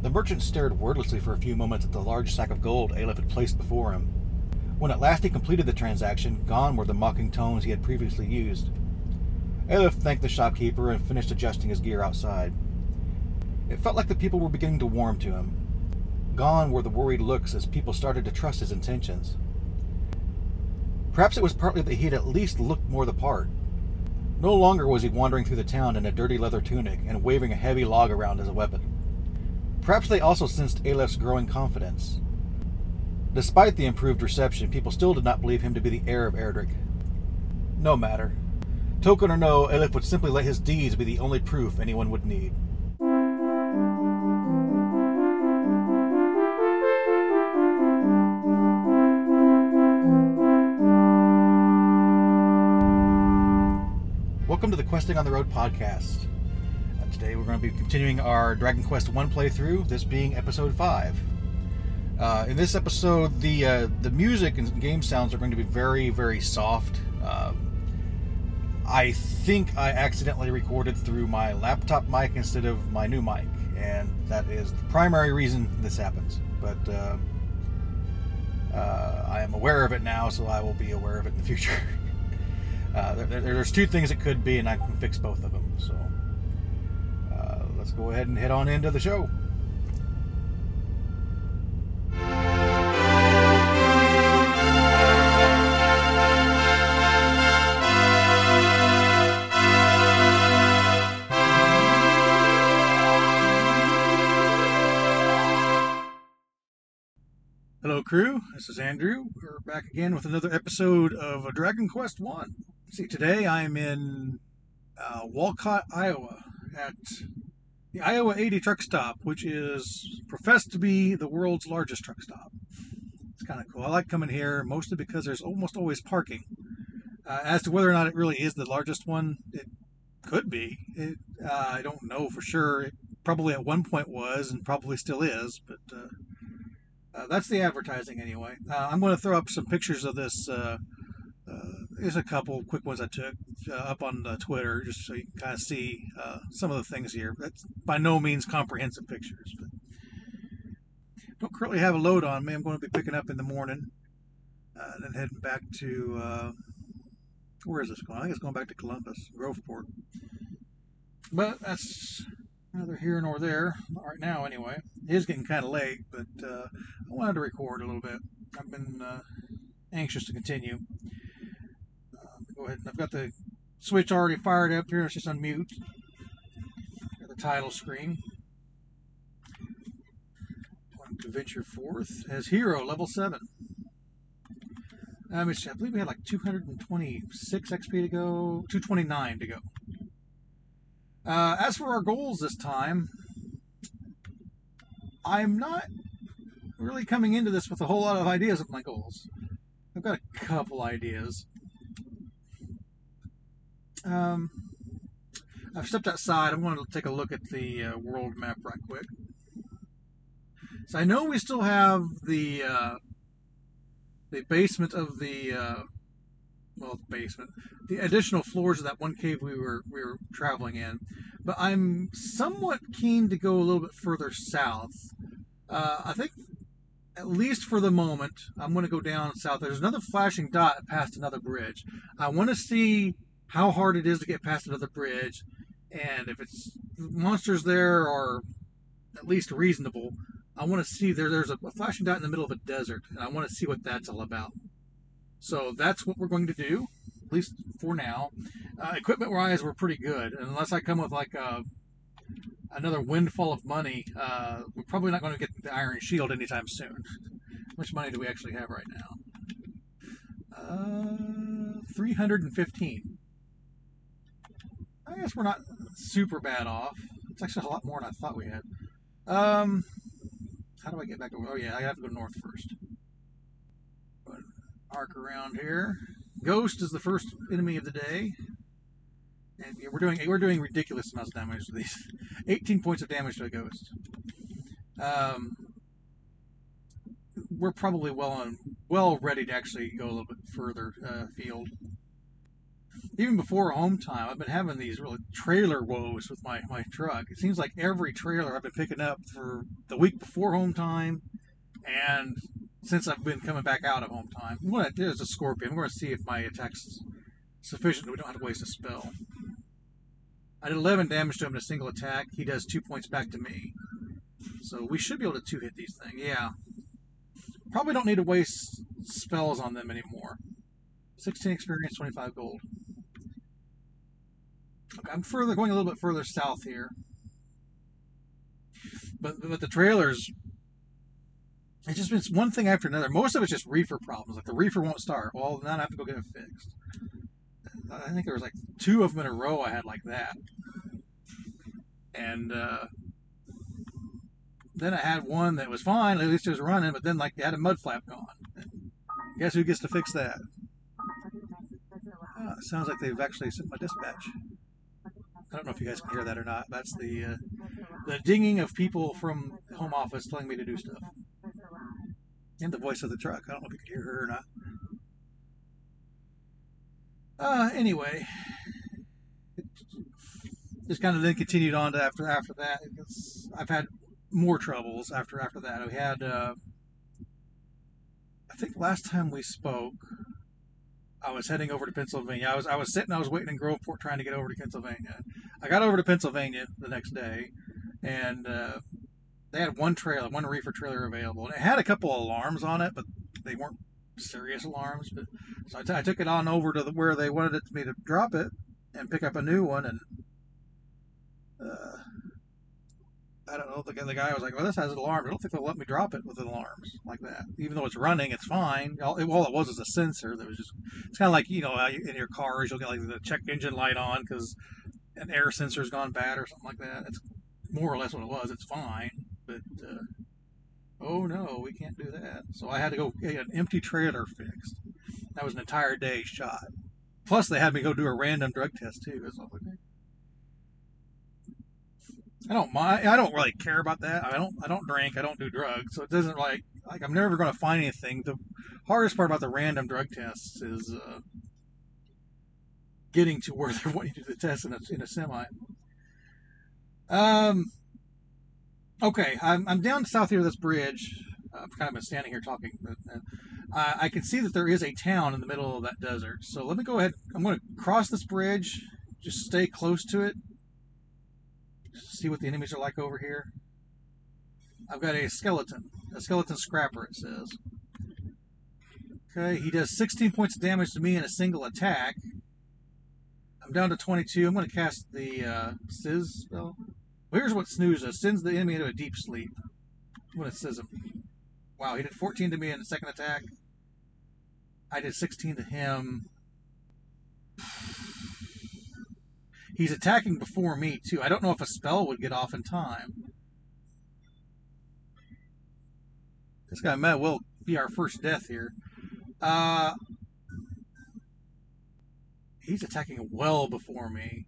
The merchant stared wordlessly for a few moments at the large sack of gold Aleph had placed before him. When at last he completed the transaction, gone were the mocking tones he had previously used. Aleph thanked the shopkeeper and finished adjusting his gear outside. It felt like the people were beginning to warm to him. Gone were the worried looks as people started to trust his intentions. Perhaps it was partly that he had at least looked more the part. No longer was he wandering through the town in a dirty leather tunic and waving a heavy log around as a weapon. Perhaps they also sensed Aleph's growing confidence. Despite the improved reception, people still did not believe him to be the heir of Erdrick. No matter. Token or no, Aleph would simply let his deeds be the only proof anyone would need. Welcome to the Questing on the Road podcast. Today we're going to be continuing our Dragon Quest 1 playthrough, this being episode 5. Uh, in this episode, the uh, the music and game sounds are going to be very, very soft. Um, I think I accidentally recorded through my laptop mic instead of my new mic, and that is the primary reason this happens. But uh, uh, I am aware of it now, so I will be aware of it in the future. Uh, there, there's two things it could be, and I can fix both of them. So let's go ahead and head on into the show. Hello, crew. This is Andrew. We're back again with another episode of Dragon Quest One. See, today I'm in uh, Walcott, Iowa, at the Iowa 80 truck stop, which is professed to be the world's largest truck stop. It's kind of cool. I like coming here mostly because there's almost always parking. Uh, as to whether or not it really is the largest one, it could be. It, uh, I don't know for sure. It probably at one point was, and probably still is, but uh, uh that's the advertising anyway. Uh, I'm going to throw up some pictures of this there's a couple quick ones I took uh, up on uh, Twitter just so you can kind of see uh, some of the things here. That's by no means comprehensive pictures, but don't currently have a load on me. I'm going to be picking up in the morning uh, and then heading back to uh, where is this going? I think it's going back to Columbus, Groveport. But that's neither here nor there right now, anyway. It is getting kind of late, but I wanted to record a little bit. I've been anxious to continue go ahead. I've got the switch already fired up here. It's just on mute. The title screen. Want to venture forth as hero level seven. Um, I believe we had like 226 XP to go, 229 to go. Uh, as for our goals this time, I'm not really coming into this with a whole lot of ideas of my goals. I've got a couple ideas. Um, I've stepped outside. I'm going to take a look at the uh, world map right quick. So I know we still have the uh, the basement of the uh, well, the basement, the additional floors of that one cave we were we were traveling in, but I'm somewhat keen to go a little bit further south. Uh, I think, at least for the moment, I'm going to go down south. There's another flashing dot past another bridge. I want to see how hard it is to get past another bridge, and if it's monsters there are at least reasonable. I want to see there. There's a, a flashing dot in the middle of a desert, and I want to see what that's all about. So that's what we're going to do, at least for now. Uh, equipment wise, we're pretty good, unless I come with like a, another windfall of money. Uh, we're probably not going to get the Iron Shield anytime soon. How much money do we actually have right now? Uh, 315. I guess we're not super bad off. It's actually a lot more than I thought we had. Um, how do I get back over? Oh yeah, I have to go north first. Arc around here. Ghost is the first enemy of the day. And we're doing we're doing ridiculous amounts of damage to these. 18 points of damage to a ghost. Um, we're probably well on, well ready to actually go a little bit further uh, field. Even before home time, I've been having these really trailer woes with my, my truck. It seems like every trailer I've been picking up for the week before home time and since I've been coming back out of home time. What there's a scorpion. I'm going to see if my attack's sufficient. that We don't have to waste a spell. I did 11 damage to him in a single attack. He does two points back to me. So we should be able to two hit these things. Yeah. Probably don't need to waste spells on them anymore. 16 experience, 25 gold. Okay, I'm further going a little bit further south here. But but the trailers it's just been one thing after another. Most of it's just reefer problems. Like the reefer won't start. Well, then I have to go get it fixed. I think there was like two of them in a row I had like that. And uh, then I had one that was fine, at least it was running, but then like they had a mud flap gone. And guess who gets to fix that? Uh, sounds like they've actually sent my dispatch. I don't know if you guys can hear that or not. That's the uh, the dinging of people from home office telling me to do stuff. And the voice of the truck. I don't know if you can hear her or not. Uh, anyway, just kind of then continued on to after after that. I've had more troubles after after that. We had, uh, I think last time we spoke, I was heading over to Pennsylvania. I was I was sitting, I was waiting in Groveport trying to get over to Pennsylvania. I got over to Pennsylvania the next day, and uh, they had one trailer, one reefer trailer available, and it had a couple of alarms on it, but they weren't serious alarms. But so I, t- I took it on over to the, where they wanted it me to drop it and pick up a new one, and uh, I don't know. The guy, the guy was like, "Well, this has an alarm. I don't think they'll let me drop it with an alarm like that. Even though it's running, it's fine. All, all it was is a sensor that was just. It's kind of like you know in your cars you'll get like the check engine light on because an air sensor's gone bad or something like that. It's more or less what it was. It's fine, but uh, oh no, we can't do that. So I had to go get an empty trailer fixed. That was an entire day shot. Plus, they had me go do a random drug test too. Like, okay. I don't mind. I don't really care about that. I don't. I don't drink. I don't do drugs. So it doesn't like like I'm never going to find anything. The hardest part about the random drug tests is uh, getting to where they want you to do the test in a, in a semi. Um. Okay, I'm I'm down south here this bridge. I've kind of been standing here talking. But, uh, I can see that there is a town in the middle of that desert. So let me go ahead. I'm going to cross this bridge. Just stay close to it see what the enemies are like over here. I've got a skeleton, a skeleton scrapper, it says. Okay, he does 16 points of damage to me in a single attack. I'm down to 22. I'm going to cast the uh, Sizz spell. Well, here's what Snooze does. Sends the enemy into a deep sleep. When it says him. Wow, he did 14 to me in the second attack. I did 16 to him. He's attacking before me, too. I don't know if a spell would get off in time. This guy might well be our first death here. Uh, he's attacking well before me.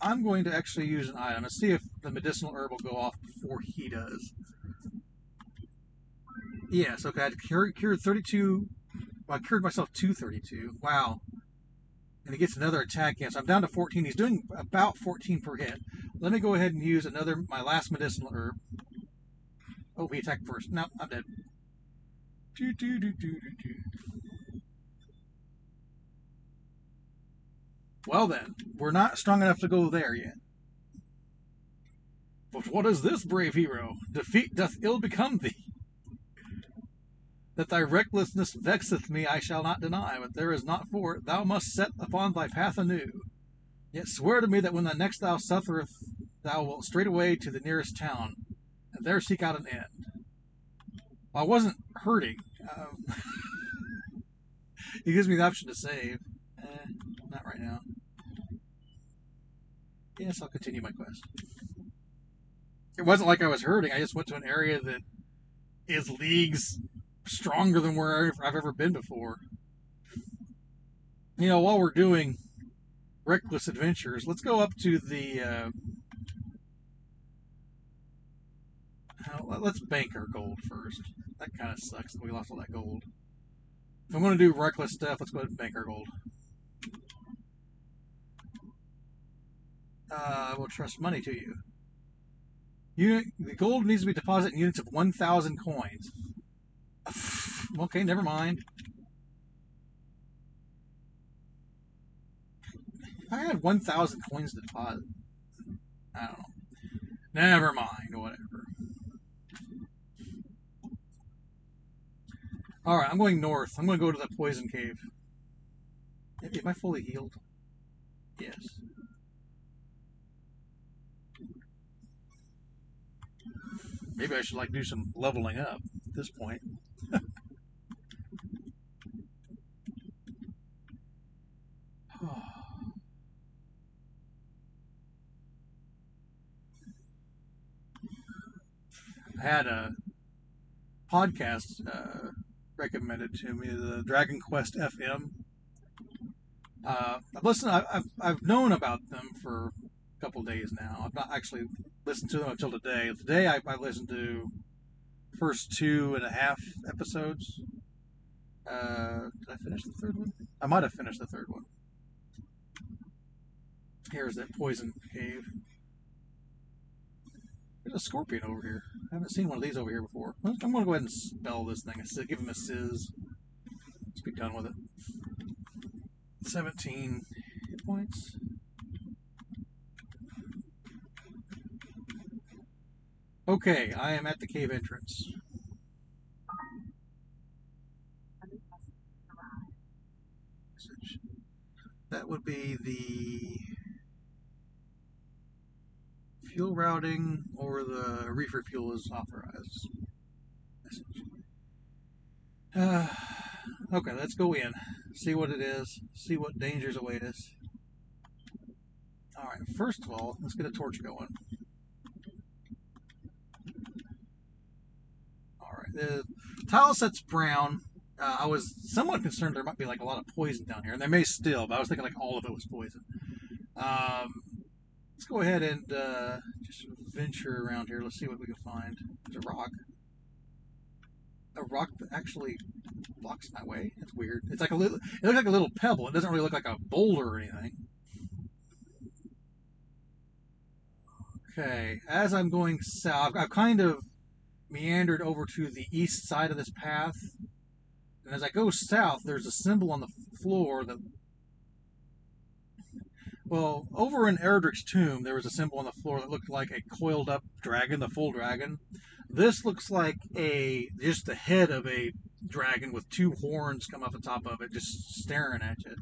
I'm going to actually use an item. Let's see if the medicinal herb will go off before he does. Yes, okay. I cured, cured 32 well, I cured myself 232. Wow. And he gets another attack again. So I'm down to 14. He's doing about 14 per hit. Let me go ahead and use another, my last medicinal herb. Oh, he attacked first. No, I'm dead. Do, do, do, do, do, do. Well then, we're not strong enough to go there yet. But what is this, brave hero? Defeat doth ill become thee that thy recklessness vexeth me, I shall not deny, but there is not for it. Thou must set upon thy path anew. Yet swear to me that when the next thou suffereth, thou wilt straightway to the nearest town, and there seek out an end. Well, I wasn't hurting. Um, he gives me the option to save. Eh, not right now. Yes, I'll continue my quest. It wasn't like I was hurting. I just went to an area that is leagues stronger than where I've ever been before. You know, while we're doing reckless adventures, let's go up to the. Uh, let's bank our gold first. That kind of sucks that we lost all that gold. If I'm going to do reckless stuff, let's go ahead and bank our gold. Uh, I will trust money to you. Unit, the gold needs to be deposited in units of 1,000 coins. Okay, never mind. I had 1,000 coins to deposit. I don't know. Never mind, whatever. Alright, I'm going north. I'm going to go to that poison cave. Am I fully healed? Yes. Maybe I should like do some leveling up at this point. I had a podcast uh, recommended to me, the Dragon Quest FM. Uh, I've listened. I've I've known about them for a couple days now. I've not actually listened to them until today. Today I, I listened to first two and a half episodes. Uh, did I finish the third one? I might have finished the third one. Here's that poison cave. There's a scorpion over here. I haven't seen one of these over here before. I'm going to go ahead and spell this thing. Give him a sizz. Let's be done with it. 17 hit points. Okay, I am at the cave entrance. That would be the fuel routing or the reefer fuel is authorized. Uh, okay, let's go in. See what it is. See what dangers await us. Alright, first of all, let's get a torch going. Alright, the tile set's brown. Uh, I was somewhat concerned there might be like a lot of poison down here, and there may still, but I was thinking like all of it was poison. Um, go ahead and uh, just venture around here. Let's see what we can find. There's a rock. A rock that actually blocks my way. It's weird. It's like a little. It looks like a little pebble. It doesn't really look like a boulder or anything. Okay, as I'm going south, I've kind of meandered over to the east side of this path. And as I go south, there's a symbol on the floor that well, over in Erdrick's tomb, there was a symbol on the floor that looked like a coiled up dragon, the full dragon. This looks like a just the head of a dragon with two horns come off the top of it, just staring at you.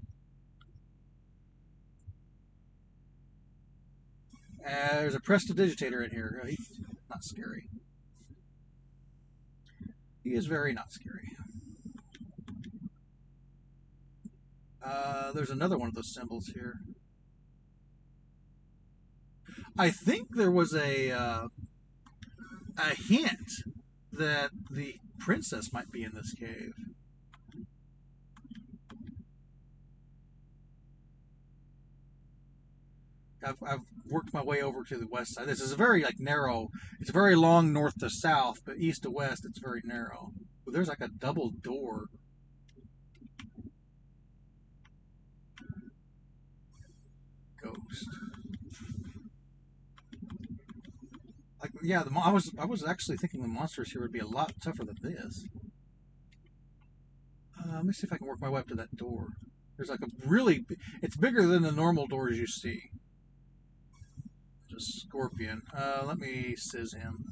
Uh, there's a prestidigitator in here. He's not scary. He is very not scary. Uh, there's another one of those symbols here. I think there was a uh, a hint that the princess might be in this cave. I've, I've worked my way over to the west side. This is a very like narrow. It's very long north to south, but east to west it's very narrow. But there's like a double door. Ghost. Like, yeah, the, I was I was actually thinking the monsters here would be a lot tougher than this. Uh, let me see if I can work my way up to that door. There's like a really, it's bigger than the normal doors you see. Just scorpion. Uh, let me sizz him.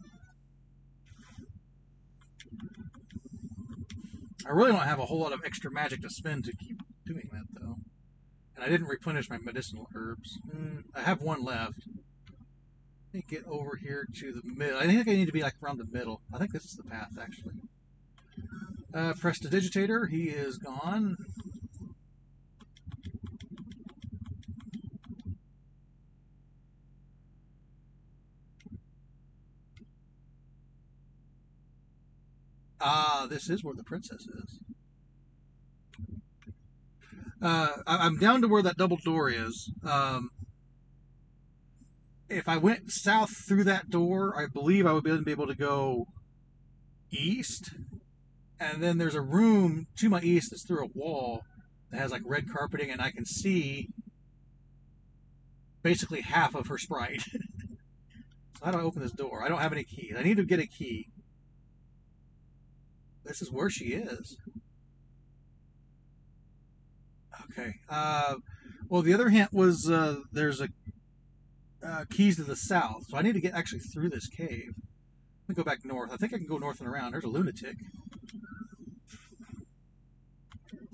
I really don't have a whole lot of extra magic to spend to keep doing that, though. And I didn't replenish my medicinal herbs. Mm, I have one left me get over here to the middle. I think I need to be like around the middle. I think this is the path actually. Uh, Prestidigitator, he is gone. Ah, this is where the princess is. Uh, I'm down to where that double door is. Um, if I went south through that door, I believe I would be able to go east. and then there's a room to my east that's through a wall that has like red carpeting, and I can see basically half of her sprite. so how do I open this door? I don't have any keys. I need to get a key. This is where she is. Okay. Uh, well, the other hint was uh, there's a uh, keys to the south, so I need to get actually through this cave. Let me go back north. I think I can go north and around. There's a lunatic.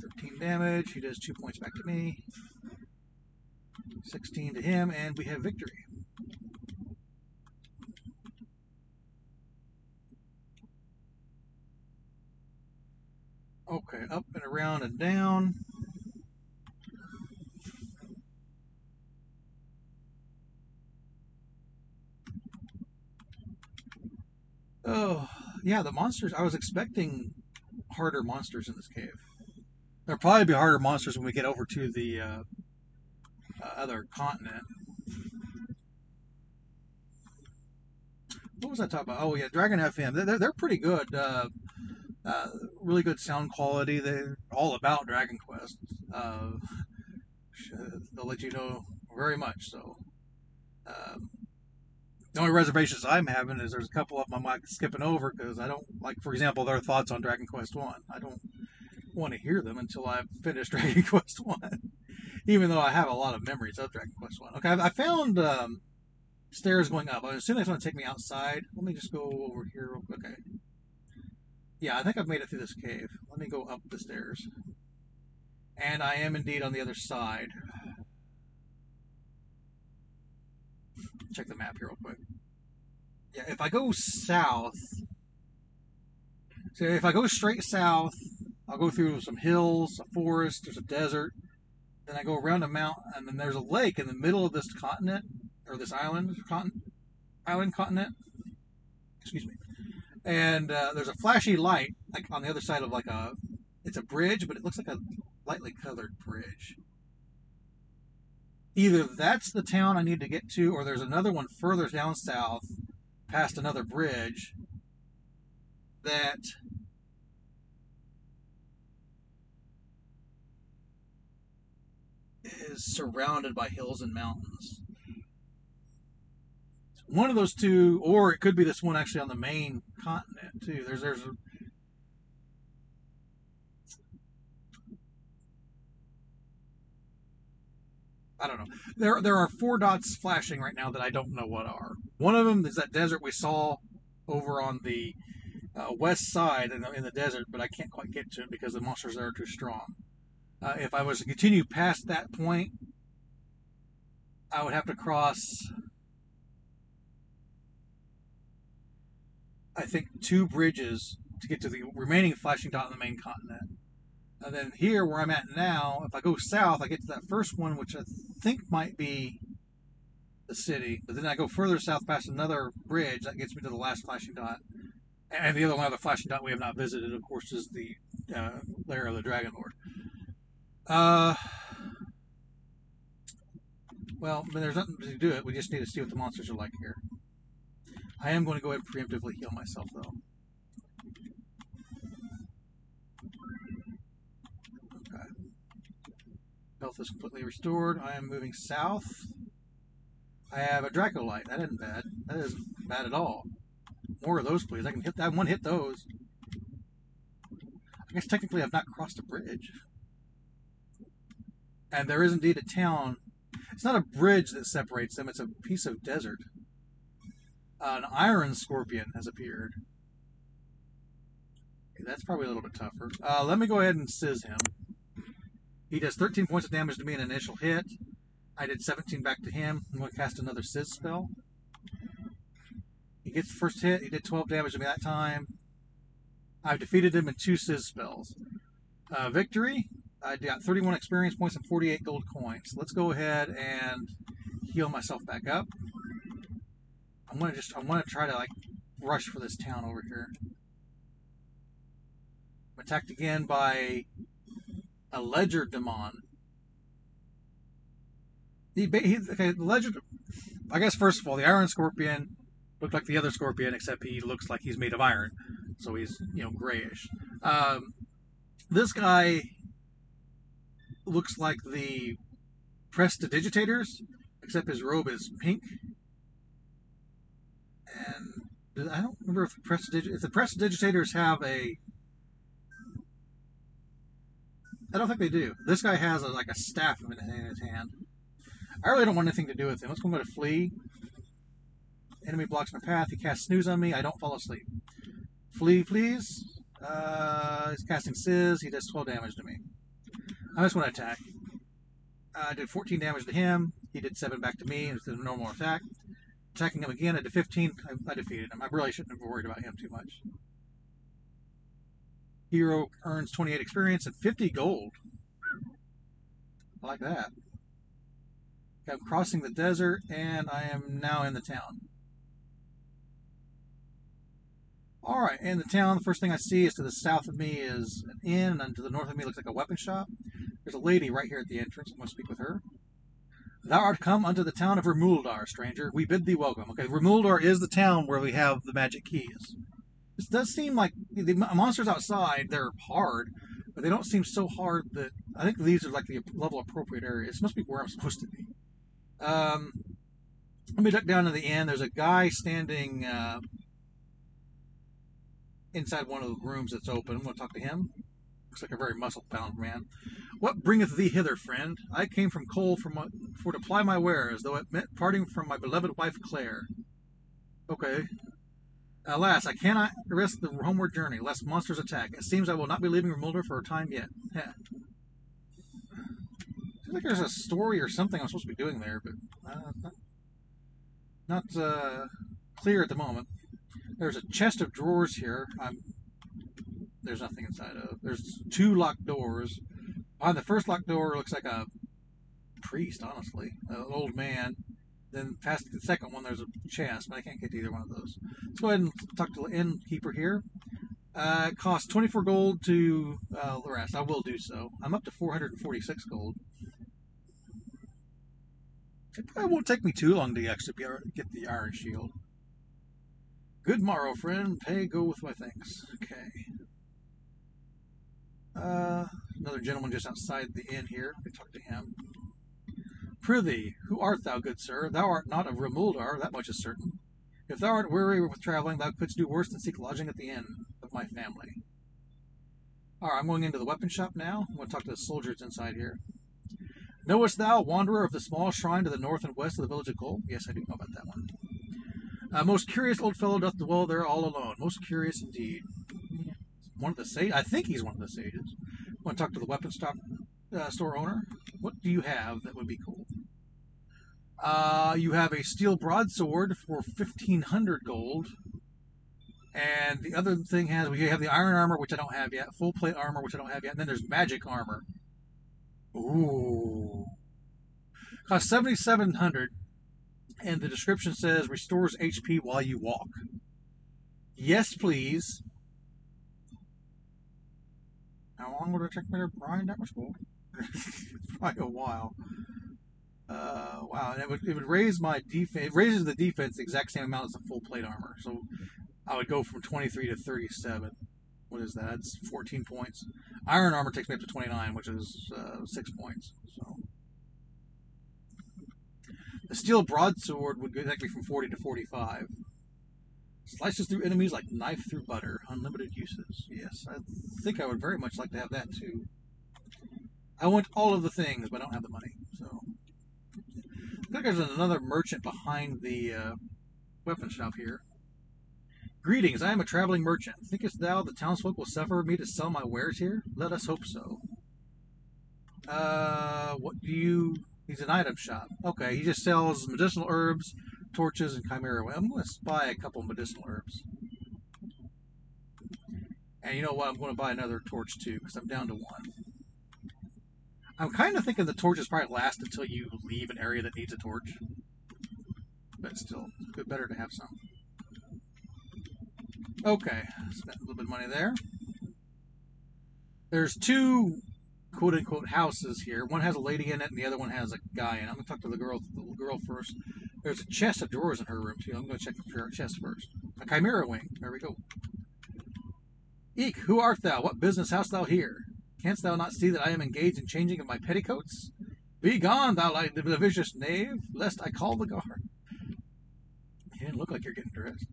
13 damage. He does two points back to me. 16 to him, and we have victory. Okay, up and around and down. Oh, yeah, the monsters. I was expecting harder monsters in this cave. There'll probably be harder monsters when we get over to the uh, uh, other continent. What was I talking about? Oh, yeah, Dragon FM. They're, they're pretty good. Uh, uh, really good sound quality. They're all about Dragon Quest. Uh, they'll let you know very much so. Um, the only reservations I'm having is there's a couple of them I'm like skipping over because I don't like, for example, their thoughts on Dragon Quest One. I. I don't want to hear them until I've finished Dragon Quest One, even though I have a lot of memories of Dragon Quest One. Okay, I found um, stairs going up. I assume it's going to take me outside. Let me just go over here. Okay. Yeah, I think I've made it through this cave. Let me go up the stairs. And I am indeed on the other side. Check the map here real quick. Yeah, if I go south, so if I go straight south, I'll go through some hills, a forest, there's a desert, then I go around a mountain, and then there's a lake in the middle of this continent, or this island, continent, island continent. Excuse me. And uh, there's a flashy light, like on the other side of like a, it's a bridge, but it looks like a lightly colored bridge either that's the town I need to get to, or there's another one further down south, past another bridge, that is surrounded by hills and mountains. One of those two, or it could be this one actually on the main continent too. There's there's I don't know. There there are four dots flashing right now that I don't know what are. One of them is that desert we saw over on the uh, west side in the, in the, desert, but I can't quite get to it because the monsters there are too strong. Uh, if I was to continue past that point, I would have to cross. I think two bridges to get to the remaining flashing dot on the main continent. And then here, where I'm at now, if I go south, I get to that first one, which I think might be the city. But then I go further south past another bridge that gets me to the last flashing dot. And the other one, of the flashing dot we have not visited, of course, is the uh, lair of the Dragon Lord. Uh, well, there's nothing to do it. We just need to see what the monsters are like here. I am going to go ahead and preemptively heal myself, though. Health is completely restored. I am moving south. I have a Dracolite. That isn't bad. That isn't bad at all. More of those, please. I can hit that one. Hit those. I guess technically I've not crossed a bridge. And there is indeed a town. It's not a bridge that separates them. It's a piece of desert. Uh, an iron scorpion has appeared. Okay, that's probably a little bit tougher. Uh, let me go ahead and sizz him. He does 13 points of damage to me in an initial hit. I did 17 back to him. I'm going to cast another Sizz spell. He gets the first hit. He did 12 damage to me that time. I've defeated him in two Sizz spells. Uh, victory. I got 31 experience points and 48 gold coins. Let's go ahead and heal myself back up. I'm gonna just I'm gonna try to like rush for this town over here. I'm attacked again by a legerdeman. He, he okay, the ledger. I guess first of all, the Iron Scorpion Looked like the other scorpion, except he looks like he's made of iron, so he's you know grayish. Um, this guy looks like the prestidigitators, except his robe is pink. And I don't remember if the prestidig- if the prestidigitators have a. I don't think they do. This guy has a, like a staff in his hand. I really don't want anything to do with him. Let's go to flee. Enemy blocks my path. He casts snooze on me. I don't fall asleep. Flee, please. Uh, he's casting Sizz. He does 12 damage to me. I just want to attack. I did 14 damage to him. He did 7 back to me. It's a normal attack. Attacking him again, I did 15. I, I defeated him. I really shouldn't have worried about him too much. Hero earns 28 experience and 50 gold. I like that. I'm crossing the desert, and I am now in the town. All right, in the town, the first thing I see is to the south of me is an inn, and to the north of me looks like a weapon shop. There's a lady right here at the entrance. I'm going to speak with her. Thou art come unto the town of Rimuldar, stranger. We bid thee welcome. Okay, Rimuldar is the town where we have the magic keys. This does seem like the monsters outside, they're hard, but they don't seem so hard that I think these are like the level appropriate area. This must be where I'm supposed to be. Um, let me look down to the end. There's a guy standing uh, inside one of the rooms that's open. I'm going to talk to him. Looks like a very muscle-bound man. What bringeth thee hither, friend? I came from Kol for, for to ply my wares, though it meant parting from my beloved wife Claire. Okay. Alas, I cannot risk the homeward journey, lest monsters attack. It seems I will not be leaving Rimuldar for a time yet. Heh. Seems like there's a story or something I'm supposed to be doing there, but uh, not, not uh, clear at the moment. There's a chest of drawers here. I'm, there's nothing inside of. There's two locked doors. On the first locked door looks like a priest, honestly, an old man. Then past the second one, there's a chest, but I can't get to either one of those. Let's go ahead and talk to the innkeeper here. Uh, it costs 24 gold to uh, the rest. I will do so. I'm up to 446 gold. It probably won't take me too long to actually get the iron shield. Good morrow, friend. Pay go with my thanks. Okay. Uh, another gentleman just outside the inn here. We talk to him. Prithee, who art thou, good sir? Thou art not of Rimuldar, that much is certain. If thou art weary with traveling, thou couldst do worse than seek lodging at the inn of my family. Alright, I'm going into the weapon shop now. I'm going to talk to the soldiers inside here. Knowest thou, wanderer, of the small shrine to the north and west of the village of Kol? Yes, I do know about that one. Uh, most curious old fellow doth dwell there all alone. Most curious indeed. One of the sages. I think he's one of the sages. Want to talk to the weapon stock uh, store owner? What do you have that would be cool? Uh, you have a steel broadsword for fifteen hundred gold. And the other thing has we have the iron armor, which I don't have yet, full plate armor, which I don't have yet, and then there's magic armor. Ooh. Cost seventy seven hundred and the description says restores HP while you walk. Yes, please. How long would it take me to grind that much gold? It's probably a while. Uh, wow, and it would, it would raise my defense. It raises the defense the exact same amount as the full plate armor. So I would go from 23 to 37. What is that? It's 14 points. Iron armor takes me up to 29, which is uh, six points. So the steel broadsword would take me from 40 to 45. Slices through enemies like knife through butter. Unlimited uses. Yes, I think I would very much like to have that too. I want all of the things, but I don't have the money. So, There's another merchant behind the uh, weapon shop here. Greetings, I am a traveling merchant. Thinkest thou the townsfolk will suffer me to sell my wares here? Let us hope so. Uh, what do you He's an item shop. Okay, he just sells medicinal herbs, torches, and chimera. I'm going to buy a couple medicinal herbs. And you know what? I'm going to buy another torch too because I'm down to one. I'm kind of thinking the torches probably last until you leave an area that needs a torch. But still, good, better to have some. Okay, spent a little bit of money there. There's two quote unquote houses here. One has a lady in it, and the other one has a guy in it. I'm gonna talk to the girl, the girl first. There's a chest of drawers in her room too. I'm gonna check the chest first. A chimera wing. There we go. Eek, who art thou? What business hast thou here? Canst thou not see that I am engaged in changing of my petticoats? Be gone, thou vicious knave, lest I call the guard. You didn't look like you're getting dressed.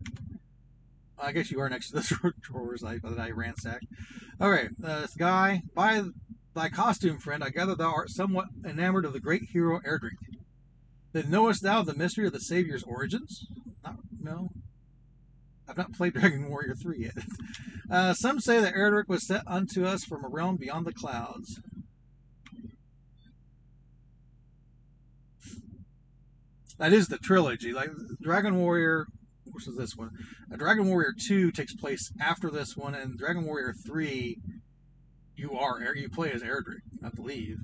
I guess you are next to the drawers that I ransacked. All right, uh, this guy. By thy costume, friend, I gather thou art somewhat enamored of the great hero Erdrick. Then knowest thou the mystery of the Savior's origins? Not, no. I've not played Dragon Warrior 3 yet. Uh, some say that Erdrick was set unto us from a realm beyond the clouds. That is the trilogy. Like Dragon Warrior which is this one. Uh, Dragon Warrior 2 takes place after this one, and Dragon Warrior 3, you are you play as Erdrick, I believe.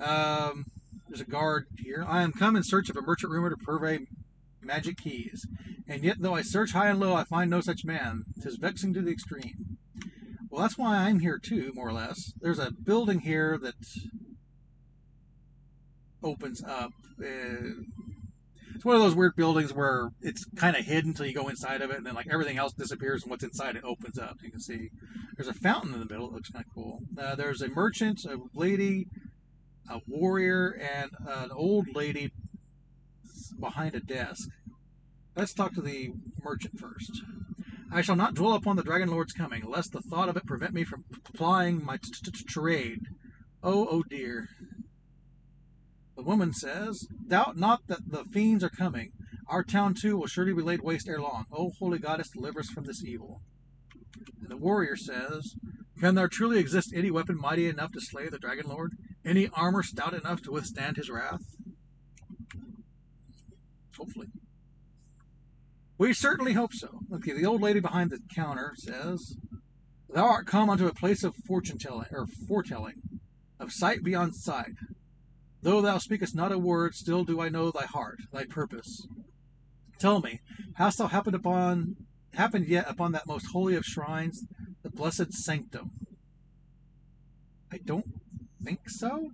Um, there's a guard here. I am come in search of a merchant rumored to purvey magic keys, and yet though I search high and low, I find no such man. Tis vexing to the extreme. Well, that's why I'm here too, more or less. There's a building here that opens up. Uh, it's one of those weird buildings where it's kind of hidden until you go inside of it, and then like everything else disappears, and what's inside it opens up. You can see there's a fountain in the middle. It looks kind of cool. Uh, there's a merchant, a lady, a warrior, and an old lady behind a desk. Let's talk to the merchant first. I shall not dwell upon the Dragon Lord's coming, lest the thought of it prevent me from plying my trade. Oh, oh dear. The woman says, Doubt not that the fiends are coming. Our town too will surely be laid waste ere long. O holy goddess, deliver us from this evil. And the warrior says, Can there truly exist any weapon mighty enough to slay the dragon lord? Any armor stout enough to withstand his wrath? Hopefully. We certainly hope so. Okay, the old lady behind the counter says, Thou art come unto a place of fortune telling or foretelling, of sight beyond sight. Though thou speakest not a word, still do I know thy heart, thy purpose. Tell me, hast thou happened upon happened yet upon that most holy of shrines, the blessed sanctum? I don't think so.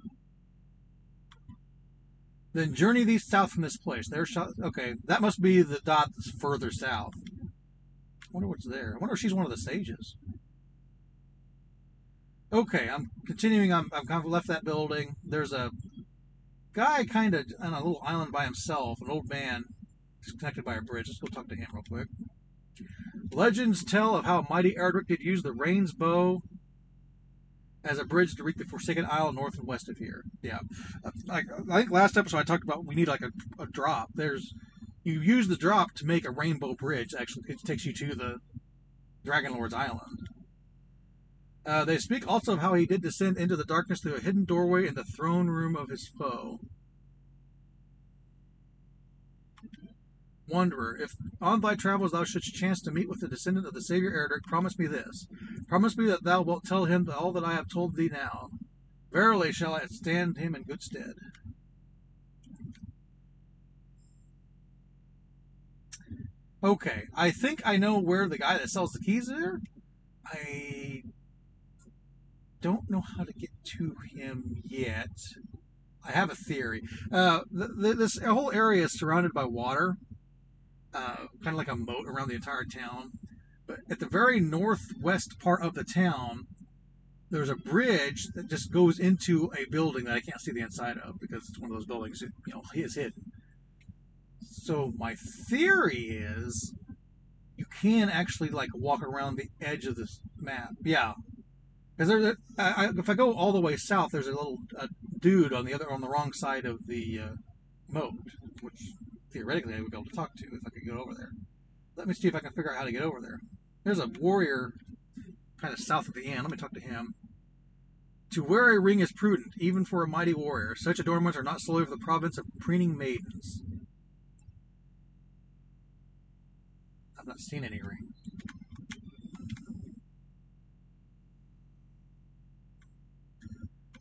Then journey thee south from this place. There okay, that must be the dot that's further south. I wonder what's there. I wonder if she's one of the sages. Okay, I'm continuing. I'm, I've kind of left that building. There's a guy kind of on a little island by himself, an old man, connected by a bridge. Let's go talk to him real quick. Legends tell of how mighty Erdrick did use the rain's bow as a bridge to reach the Forsaken Isle north and west of here. Yeah, I, I think last episode I talked about we need like a, a drop. There's you use the drop to make a rainbow bridge. Actually, it takes you to the Dragon Lord's island. Uh, they speak also of how he did descend into the darkness through a hidden doorway in the throne room of his foe. Wanderer, if on thy travels thou shouldst chance to meet with the descendant of the Savior Erdrick, promise me this. Promise me that thou wilt tell him all that I have told thee now. Verily shall I stand him in good stead. Okay, I think I know where the guy that sells the keys is. I don't know how to get to him yet. I have a theory. Uh, th- th- this whole area is surrounded by water, uh, kind of like a moat around the entire town. But at the very northwest part of the town, there's a bridge that just goes into a building that I can't see the inside of because it's one of those buildings that you know is hidden. So my theory is you can actually like walk around the edge of this map. Yeah, because there's if I go all the way south, there's a little a dude on the other on the wrong side of the uh, moat, which theoretically I would be able to talk to if I could get over there. Let me see if I can figure out how to get over there. There's a warrior kind of south of the inn. Let me talk to him. To wear a ring is prudent, even for a mighty warrior. Such adornments are not solely for the province of preening maidens. I've not seen any ring.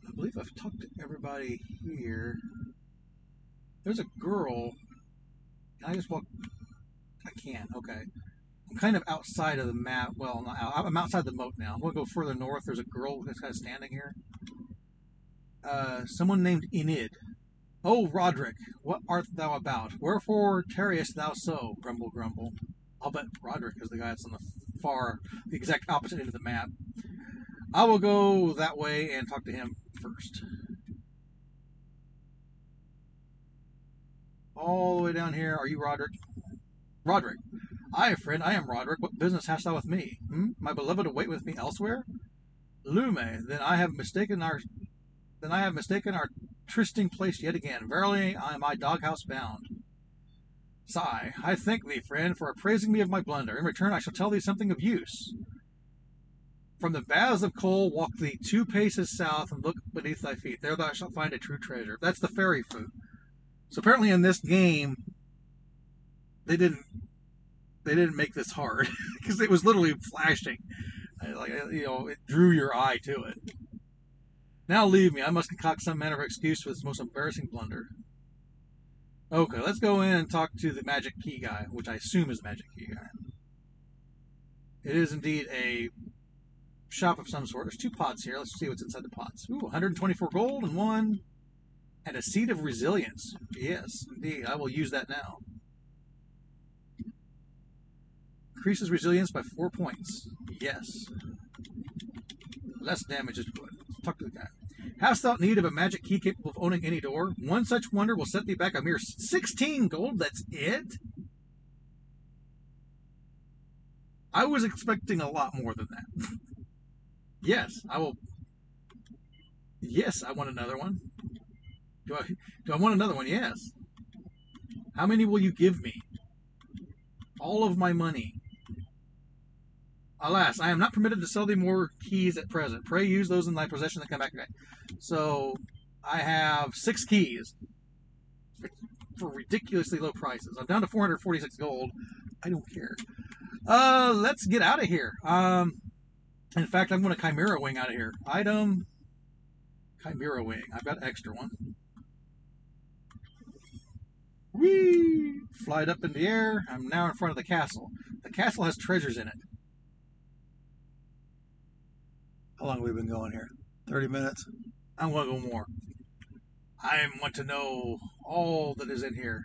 I believe I've talked to everybody here. There's a girl. I just walk? I can't. Okay. I'm kind of outside of the map. Well, out. I'm outside the moat now. I'm going to go further north. There's a girl that's kind of standing here. Uh, someone named Enid. Oh, Roderick, what art thou about? Wherefore tarriest thou so? Grumble, grumble. I'll bet Roderick is the guy that's on the far, the exact opposite end of the map. I will go that way and talk to him first. All the way down here, are you Roderick? Roderick. Aye, friend, I am Roderick. What business hast thou with me? Hmm? My beloved await with me elsewhere? Lume, then I have mistaken our then I have mistaken our trysting place yet again. Verily I am my doghouse bound. Sigh, I thank thee, friend, for appraising me of my blunder. In return I shall tell thee something of use. From the baths of Kol walk thee two paces south and look beneath thy feet. There thou shalt find a true treasure. That's the fairy fruit. So apparently in this game, they didn't they didn't make this hard because it was literally flashing. Like you know, it drew your eye to it. Now leave me. I must concoct some manner of excuse for this most embarrassing blunder. Okay, let's go in and talk to the magic key guy, which I assume is the magic key guy. It is indeed a shop of some sort. There's two pots here. Let's see what's inside the pots. Ooh, 124 gold and one, and a seed of resilience. Yes, indeed. I will use that now. Increases resilience by four points. Yes. Less damage is good. Talk to the guy. Hast thou need of a magic key capable of owning any door? One such wonder will set thee back a mere 16 gold. That's it? I was expecting a lot more than that. yes, I will. Yes, I want another one. Do I, do I want another one? Yes. How many will you give me? All of my money. Alas, I am not permitted to sell thee more keys at present. Pray use those in thy possession that come back. So I have six keys for ridiculously low prices. I'm down to 446 gold. I don't care. Uh, let's get out of here. Um, in fact, I'm going to Chimera Wing out of here. Item, Chimera Wing. I've got extra one. Whee! Flied up in the air. I'm now in front of the castle. The castle has treasures in it. How long have we been going here? 30 minutes? I want to go more. I want to know all that is in here.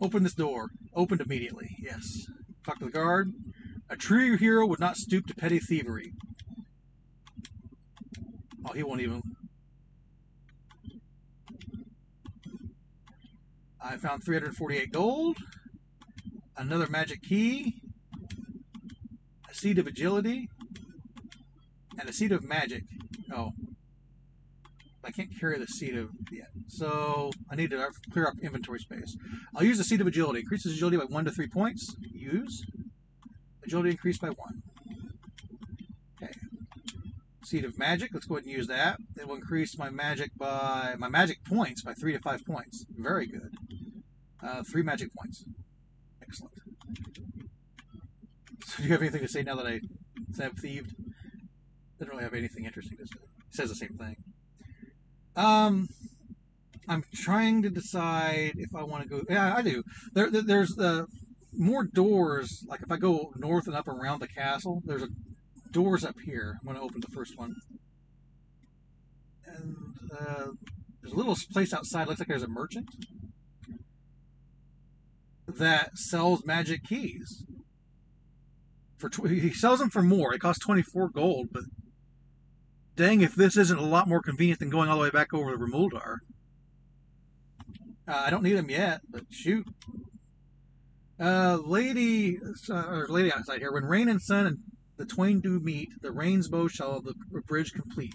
Open this door. Opened immediately. Yes. Talk to the guard. A true hero would not stoop to petty thievery. Oh, he won't even. I found 348 gold. Another magic key. A seed of agility and a seed of magic. Oh, I can't carry the seed of yet, so I need to clear up inventory space. I'll use the seed of agility. Increases agility by one to three points. Use agility increased by one. Okay. Seed of magic. Let's go ahead and use that. It will increase my magic by my magic points by three to five points. Very good. Uh, three magic points. Excellent. So, do you have anything to say now that I have thieved? Didn't really have anything interesting to say. He says the same thing. Um, I'm trying to decide if I want to go. Yeah, I do. There, there there's the uh, more doors. Like if I go north and up around the castle, there's a doors up here. I'm going to open the first one, and uh, there's a little place outside. Looks like there's a merchant that sells magic keys. For tw- he sells them for more. It costs 24 gold, but dang if this isn't a lot more convenient than going all the way back over to Rimuldar. Uh, I don't need them yet, but shoot. Uh, lady, uh, or lady outside here. When rain and sun and the twain do meet, the rain's bow shall the bridge complete.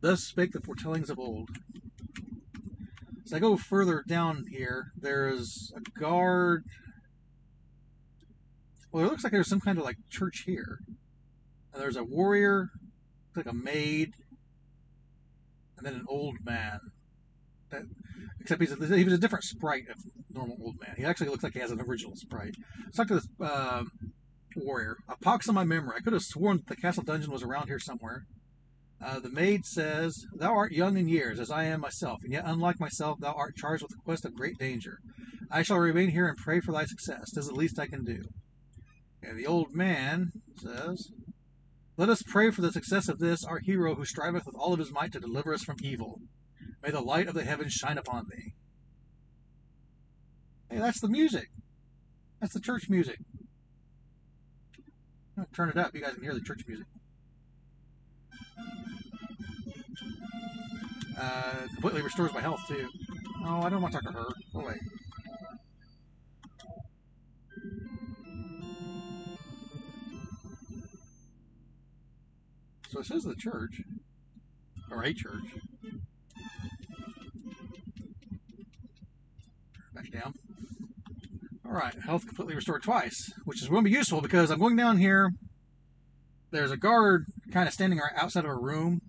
Thus spake the foretellings of old. As I go further down here, there's a guard. Well, it looks like there's some kind of like church here. And there's a warrior like a maid, and then an old man. That, except he's a, he was a different sprite of normal old man. He actually looks like he has an original sprite. Let's talk to this uh, warrior. A pox on my memory. I could have sworn that the castle dungeon was around here somewhere. Uh, the maid says, Thou art young in years, as I am myself, and yet, unlike myself, thou art charged with the quest of great danger. I shall remain here and pray for thy success. Tis the least I can do. And the old man says, Let us pray for the success of this, our hero who striveth with all of his might to deliver us from evil. May the light of the heavens shine upon thee. Hey, that's the music. That's the church music. turn it up. You guys can hear the church music. Uh, completely restores my health too. Oh, I don't want to talk to her. Go away. So it says the church, or a church. Back down. All right, health completely restored twice, which is going to be useful because I'm going down here. There's a guard kind of standing outside of a room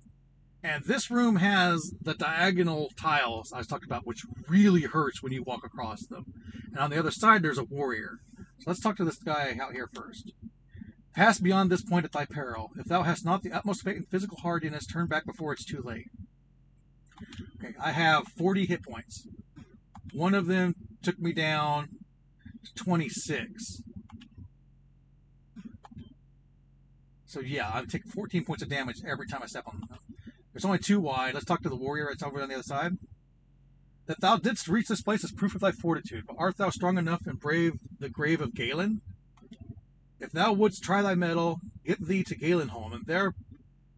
and this room has the diagonal tiles I was talking about, which really hurts when you walk across them. And on the other side, there's a warrior. So let's talk to this guy out here first. Pass beyond this point at thy peril. If thou hast not the utmost faith and physical hardiness, turn back before it's too late. Okay, I have 40 hit points. One of them took me down to 26. So yeah, I take 14 points of damage every time I step on them. There's only two wide. Let's talk to the warrior that's over on the other side. That thou didst reach this place is proof of thy fortitude, but art thou strong enough and brave the grave of Galen? If thou wouldst try thy mettle, get thee to Galenholm, and there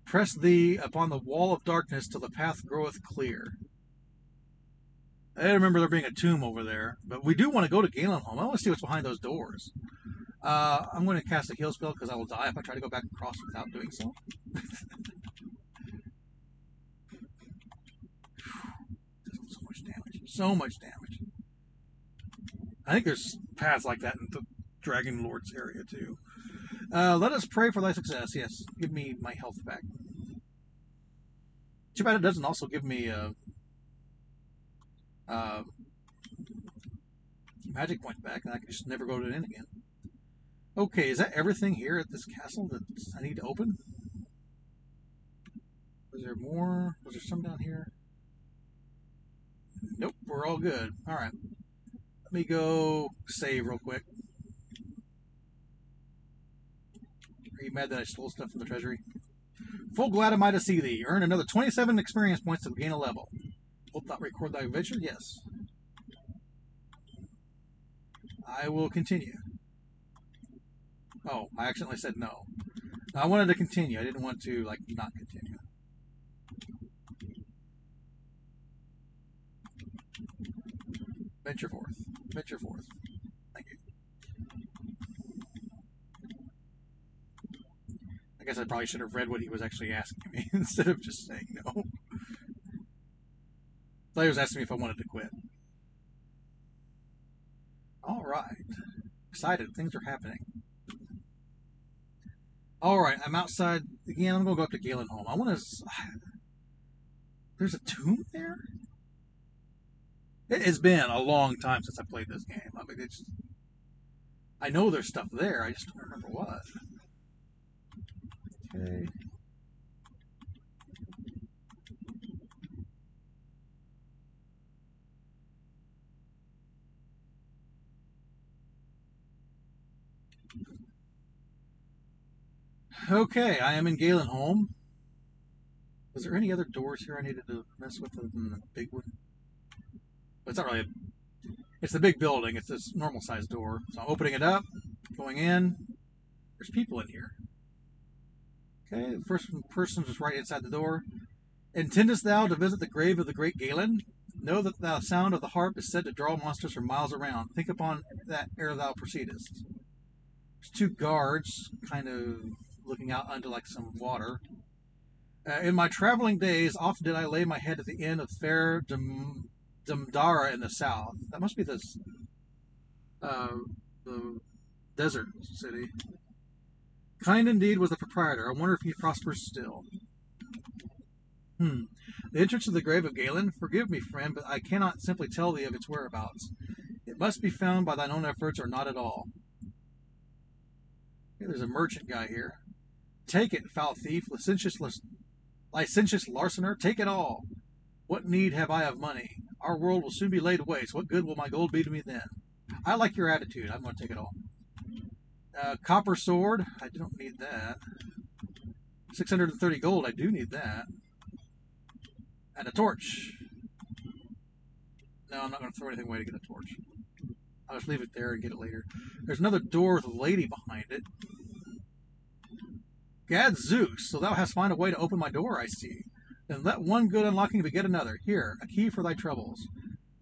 press thee upon the wall of darkness till the path groweth clear. I remember there being a tomb over there, but we do want to go to Galenholm. I want to see what's behind those doors. Uh, I'm going to cast a heal spell because I will die if I try to go back across without doing so. so much damage. So much damage. I think there's paths like that in the Dragon Lord's area too. Uh, let us pray for thy success. Yes, give me my health back. Too bad it doesn't also give me a, uh, uh, magic points back, and I can just never go to it in again. Okay, is that everything here at this castle that I need to open? Was there more? Was there some down here? Nope, we're all good. All right. Let me go save real quick. Are you mad that I stole stuff from the treasury? Full glad am I to see thee. Earn another 27 experience points to gain a level. Wilt thou record thy adventure? Yes. I will continue. Oh, I accidentally said no. I wanted to continue. I didn't want to, like, not continue. Venture forth. Venture forth. Thank you. I guess I probably should have read what he was actually asking me instead of just saying no. Thought he was asking me if I wanted to quit. All right. Excited. Things are happening. All right. I'm outside again. I'm to go up to Galenholm. I want to. There's a tomb there? It has been a long time since I played this game. I mean, it's. I know there's stuff there. I just don't remember what. Okay. Okay, I am in Galenholm. Was there any other doors here I needed to mess with other than the big one? it's not really a, it's the big building. It's this normal sized door. So I'm opening it up, going in. There's people in here. Okay, the first person is right inside the door. Intendest thou to visit the grave of the great Galen? Know that the sound of the harp is said to draw monsters from miles around. Think upon that ere thou proceedest. There's two guards, kind of looking out onto like some water. Uh, in my traveling days, often did I lay my head at the inn of fair Damdara in the south. That must be this uh, the desert city. Kind indeed was the proprietor. I wonder if he prospers still. Hmm. The entrance to the grave of Galen. Forgive me, friend, but I cannot simply tell thee of its whereabouts. It must be found by thine own efforts, or not at all. There's a merchant guy here. Take it, foul thief, licentious, licentious larcener. Take it all. What need have I of money? Our world will soon be laid waste. What good will my gold be to me then? I like your attitude. I'm going to take it all. Uh, copper sword. I don't need that. 630 gold. I do need that. And a torch. No, I'm not going to throw anything away to get a torch. I'll just leave it there and get it later. There's another door with a lady behind it. Gad Zeus, so thou hast found a way to open my door, I see. Then let one good unlocking beget another. Here, a key for thy troubles.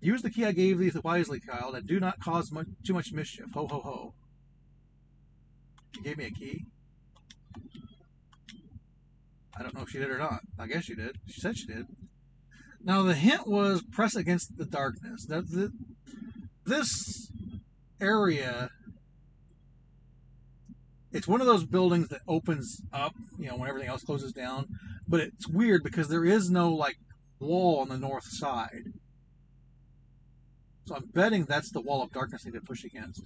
Use the key I gave thee wisely, child, and do not cause much, too much mischief. Ho, ho, ho. She gave me a key. I don't know if she did or not. I guess she did. She said she did. Now, the hint was press against the darkness. The, the, this area, it's one of those buildings that opens up, you know, when everything else closes down. But it's weird because there is no, like, wall on the north side. So I'm betting that's the wall of darkness they could push against.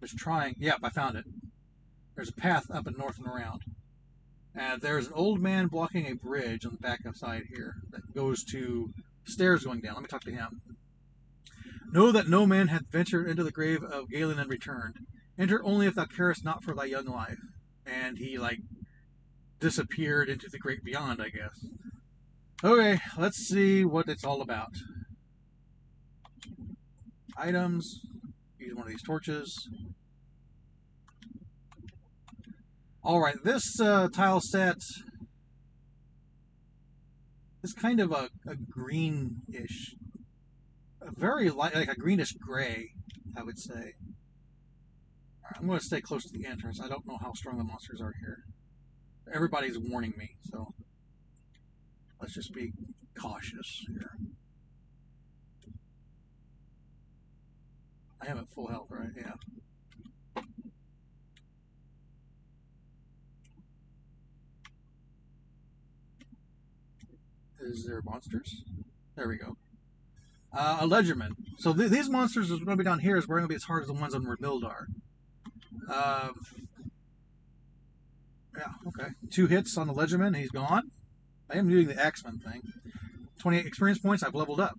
Just trying. Yep, I found it. There's a path up and north and around. And there's an old man blocking a bridge on the back of side here that goes to stairs going down. Let me talk to him. Know that no man hath ventured into the grave of Galen and returned. Enter only if thou carest not for thy young life. And he, like, disappeared into the great beyond, I guess. Okay, let's see what it's all about. Items. Use one of these torches. Alright, this uh, tile set is kind of a, a greenish, very light, like a greenish gray, I would say. I'm going to stay close to the entrance. I don't know how strong the monsters are here. Everybody's warning me, so let's just be cautious here. I have it full health, right? Yeah. Is there monsters? There we go. Uh, a Legerdeman. So th- these monsters are going to be down here is going to be as hard as the ones on Rimuldar. Um, yeah, okay. Two hits on the Legerdeman. He's gone. I am doing the Axeman thing. 28 experience points. I've leveled up.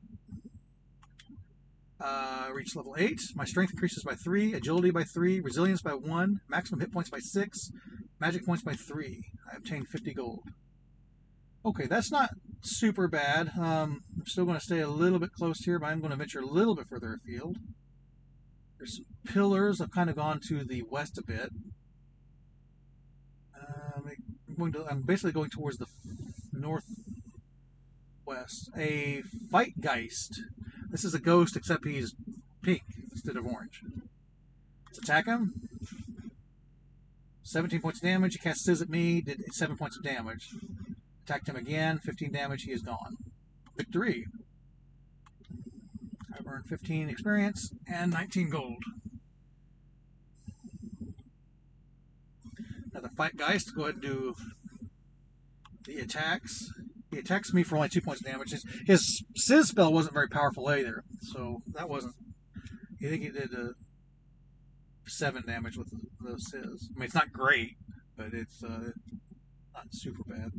Uh, reach level 8. My strength increases by 3, agility by 3, resilience by 1, maximum hit points by 6, magic points by 3. I obtained 50 gold. Okay, that's not super bad. Um, I'm still going to stay a little bit close here, but I'm going to venture a little bit further afield. There's some pillars. I've kind of gone to the west a bit. Uh, I'm, going to, I'm basically going towards the northwest. A fight geist. This is a ghost, except he's pink instead of orange. Let's attack him. 17 points of damage. He cast Sizz at me, did 7 points of damage. Attacked him again, 15 damage, he is gone. Victory. I've earned 15 experience and 19 gold. Now the fight Geist, go ahead and do the attacks. He attacks me for only two points of damage. His, his Sizz spell wasn't very powerful either, so that wasn't. I think he did uh, seven damage with the, the Sizz. I mean, it's not great, but it's uh, not super bad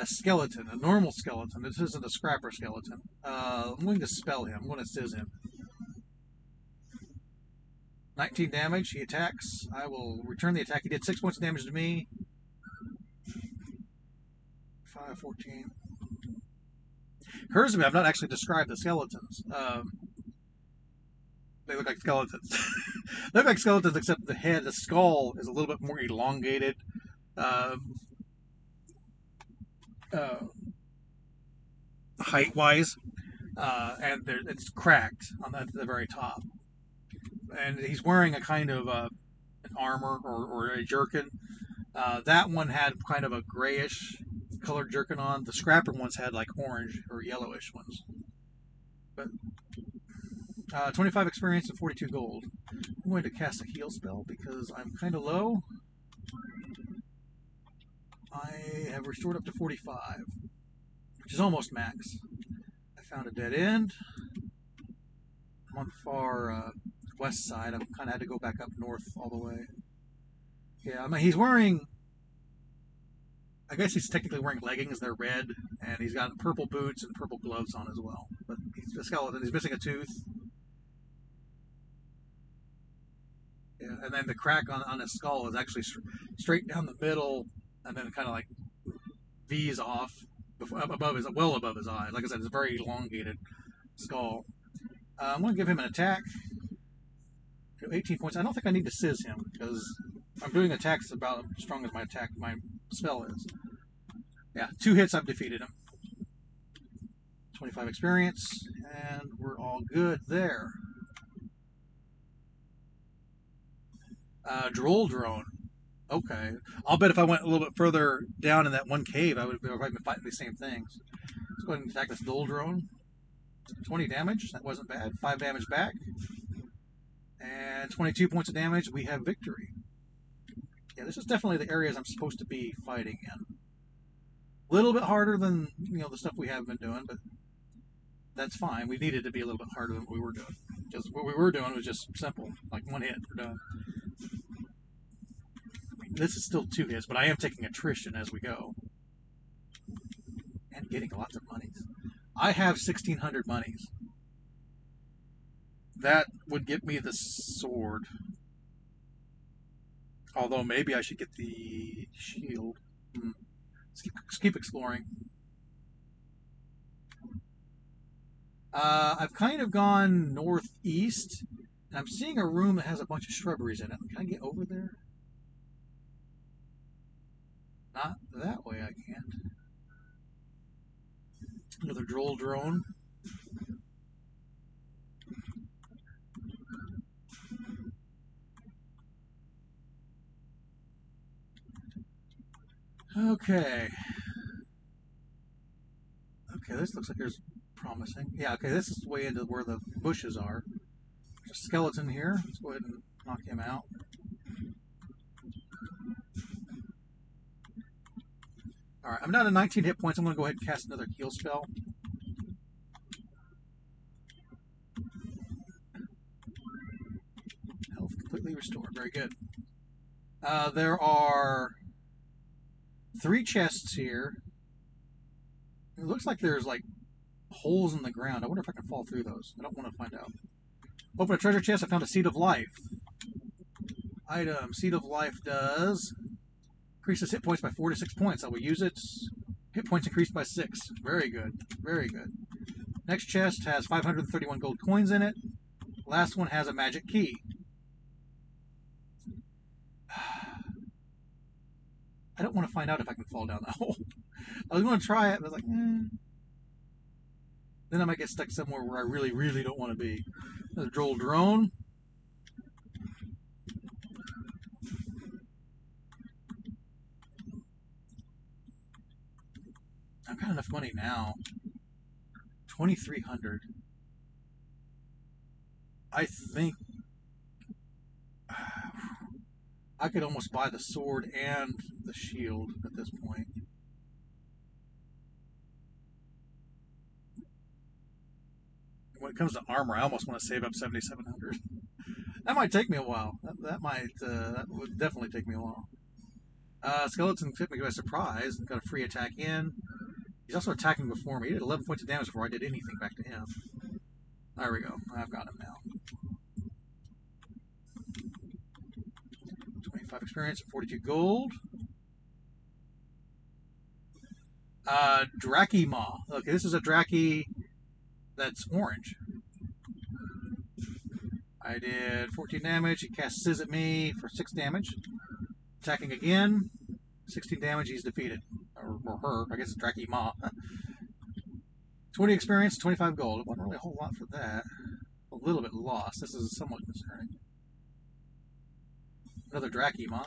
a skeleton, a normal skeleton. This isn't a scrapper skeleton. Uh, I'm going to spell him. I'm going to sizz him. 19 damage. He attacks. I will return the attack. He did 6 points of damage to me. 5, 14. me. I've not actually described the skeletons. Um, they look like skeletons. they look like skeletons, except the head, the skull is a little bit more elongated. Um, uh, height wise, uh, and it's cracked on the, the, very top. And he's wearing a kind of uh, an armor or, or a jerkin. Uh, that one had kind of a grayish colored jerkin on. The scrapper ones had like orange or yellowish ones. But uh, 25 experience and 42 gold. I'm going to cast a heal spell because I'm kind of low. I have restored up to 45, which is almost max. I found a dead end. I'm on the far uh, west side. I've kind of had to go back up north all the way. Yeah, I mean, he's wearing. I guess he's technically wearing leggings. They're red, and he's got purple boots and purple gloves on as well. But he's a skeleton. He's missing a tooth. Yeah, and then the crack on, on his skull is actually straight down the middle, and then kind of like V's off above his well above his eyes. Like I said, it's a very elongated skull. Uh, I'm going to give him an attack. 18 points. I don't think I need to sizz him because I'm doing attacks about as strong as my attack my spell is. Yeah, two hits. I've defeated him. 25 experience, and we're all good there. Uh, droll drone. Okay. I'll bet if I went a little bit further down in that one cave, I would have been fighting the same things. Let's go ahead and attack this droll drone. 20 damage. That wasn't bad. 5 damage back. And 22 points of damage. We have victory. Yeah, this is definitely the areas I'm supposed to be fighting in. A little bit harder than you know the stuff we have been doing, but that's fine. We needed to be a little bit harder than what we were doing. Because what we were doing was just simple, like one hit, we're done. This is still two hits, but I am taking attrition as we go. And getting lots of monies. I have 1,600 monies. That would get me the sword. Although maybe I should get the shield. Hmm. Let's, keep, let's keep exploring. Uh, I've kind of gone northeast, I'm seeing a room that has a bunch of shrubberies in it. Can I get over there? Not that way, I can't. Another droll drone. Okay. Okay, this looks like there's promising. Yeah, okay, this is the way into where the bushes are. There's a skeleton here. Let's go ahead and knock him out. Alright, I'm down to 19 hit points. I'm going to go ahead and cast another heal spell. Health completely restored. Very good. Uh, there are three chests here. It looks like there's like holes in the ground. I wonder if I can fall through those. I don't want to find out. Open a treasure chest. I found a seed of life. Item. Seed of life does increases hit points by four to six points. I will use it. Hit points increased by six. Very good. Very good. Next chest has 531 gold coins in it. Last one has a magic key. I don't want to find out if I can fall down that hole. I was going to try it, but I was like, eh. Then I might get stuck somewhere where I really, really don't want to be. Another droll drone. I've got enough money now. 2300 I think I could almost buy the sword and the shield at this point. When it comes to armor, I almost want to save up 7700 That might take me a while. That, that might uh, that would definitely take me a while. Uh, skeleton took me by surprise. and Got a free attack in. He's also attacking before me. He did 11 points of damage before I did anything back to him. There we go. I've got him now. 25 experience, 42 gold. Uh, Maw. Okay, this is a Draki that's orange. I did 14 damage. He casts Sizz at me for 6 damage. Attacking again. 16 damage. He's defeated or, her. I guess it's Ma. 20 experience, 25 gold. It wasn't really a whole lot for that. A little bit lost. This is somewhat concerning. Another Ma.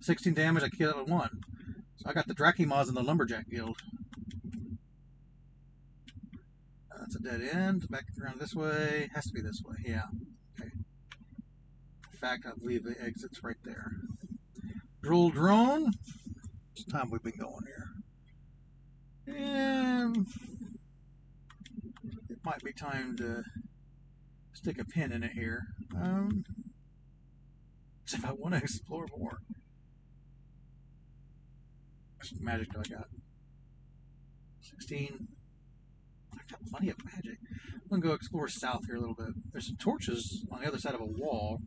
16 damage, I killed one. So I got the Drakimas in the Lumberjack Guild. That's a dead end. Back around this way. Has to be this way. Yeah. Okay. In fact, I believe the exit's right there. Droll drone. It's time we've been going here. And it might be time to stick a pin in it here. Um, if I want to explore more. What magic do I got? 16. I've got plenty of magic. I'm gonna go explore south here a little bit. There's some torches on the other side of a wall.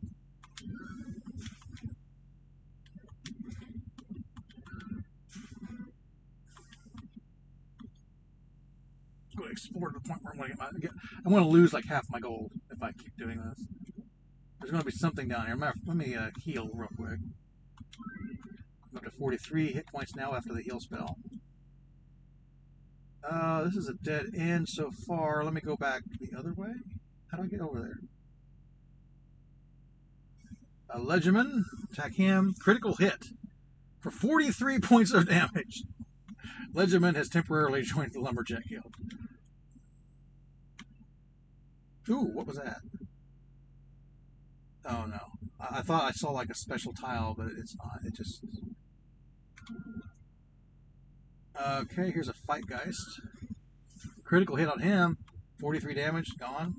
Go explore to the point where I'm gonna get my. I'm gonna lose like half my gold if I keep doing this. There's gonna be something down here. Let me uh, heal real quick. I'm up to 43 hit points now after the heal spell. Uh, this is a dead end so far. Let me go back the other way. How do I get over there? A Legerdeman, attack him. Critical hit for 43 points of damage. Legerdeman has temporarily joined the Lumberjack Guild. Ooh, what was that? Oh no. I, I thought I saw like a special tile, but it's not. It just. Okay, here's a Fight Geist. Critical hit on him. 43 damage, gone.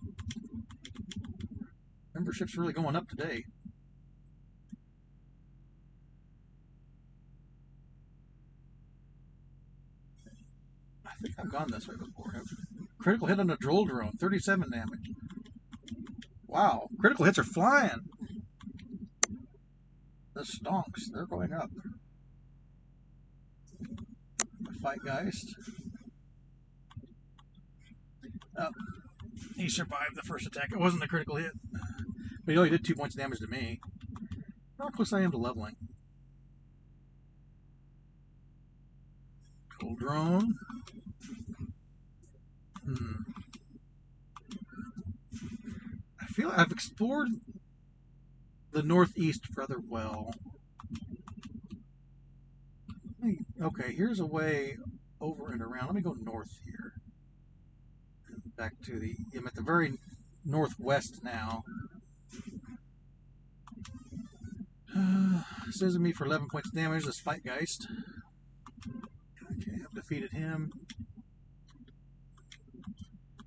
Membership's really going up today. I think I've gone this way before. Critical hit on a Droll Drone, 37 damage. Wow, critical hits are flying. The stonks, they're going up. Fight Geist. Oh, he survived the first attack. It wasn't a critical hit. But he only did two points of damage to me. How close I am to leveling. Cool drone. Hmm. I feel I've explored the northeast rather well. Okay, here's a way over and around. Let me go north here. Back to the. I'm at the very northwest now. Uh, says me for 11 points of damage. This Fight Geist. Okay, I've defeated him.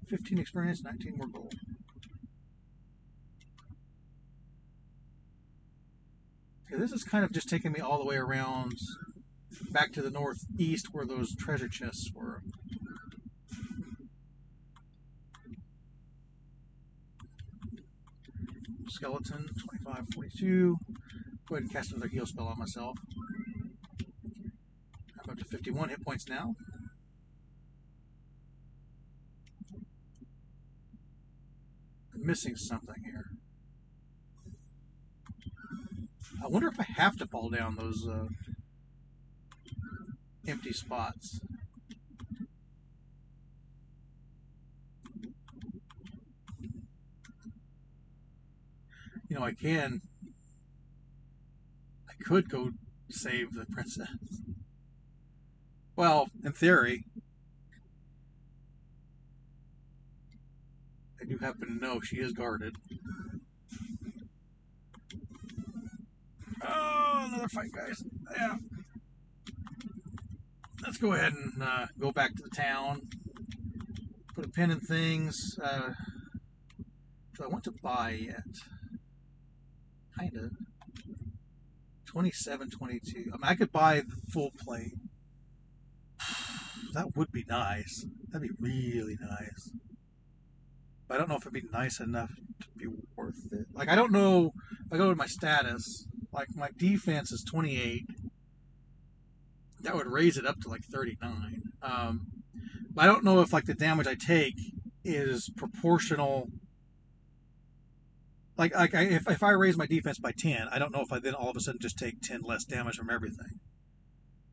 15 experience, 19 more gold. Okay, this is kind of just taking me all the way around back to the northeast where those treasure chests were. Skeleton, 25, 42. Go ahead and cast another heal spell on myself. I'm up to 51 hit points now. Missing something here. I wonder if I have to fall down those uh, empty spots. You know, I can. I could go save the princess. Well, in theory, do happen to know she is guarded. Oh, another fight, guys. Yeah. Let's go ahead and uh, go back to the town. Put a pin in things. Uh, do I want to buy yet? Kind of. 27, 22. I mean, I could buy the full plate. That would be nice. That'd be really nice. But I don't know if it'd be nice enough to be worth it. Like, I don't know. If I go to my status, like, my defense is 28. That would raise it up to like 39. Um, but I don't know if, like, the damage I take is proportional. Like, like I, if, if I raise my defense by 10, I don't know if I then all of a sudden just take 10 less damage from everything.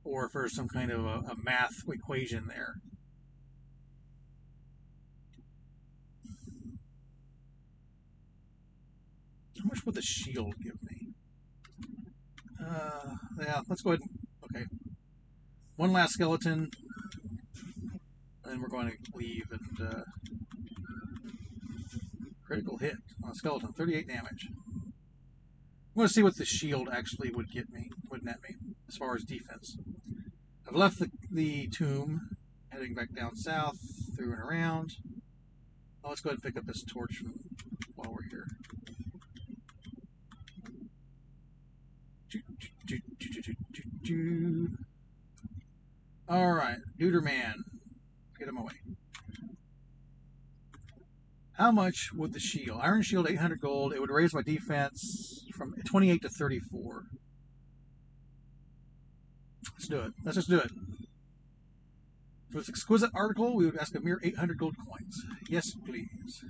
Or if there's some kind of a, a math equation there. Much would the shield give me? Uh, yeah, let's go ahead. Okay. One last skeleton. And then we're going to leave and uh, critical hit on a skeleton, 38 damage. I want to see what the shield actually would get me, would net me, as far as defense. I've left the, the tomb, heading back down south, through and around. Let's go ahead and pick up this torch from, while we're here. All right, Neuter Man, get him away. How much would the shield? Iron shield, 800 gold. It would raise my defense from 28 to 34. Let's do it. Let's just do it. For this exquisite article, we would ask a mere 800 gold coins. Yes, please.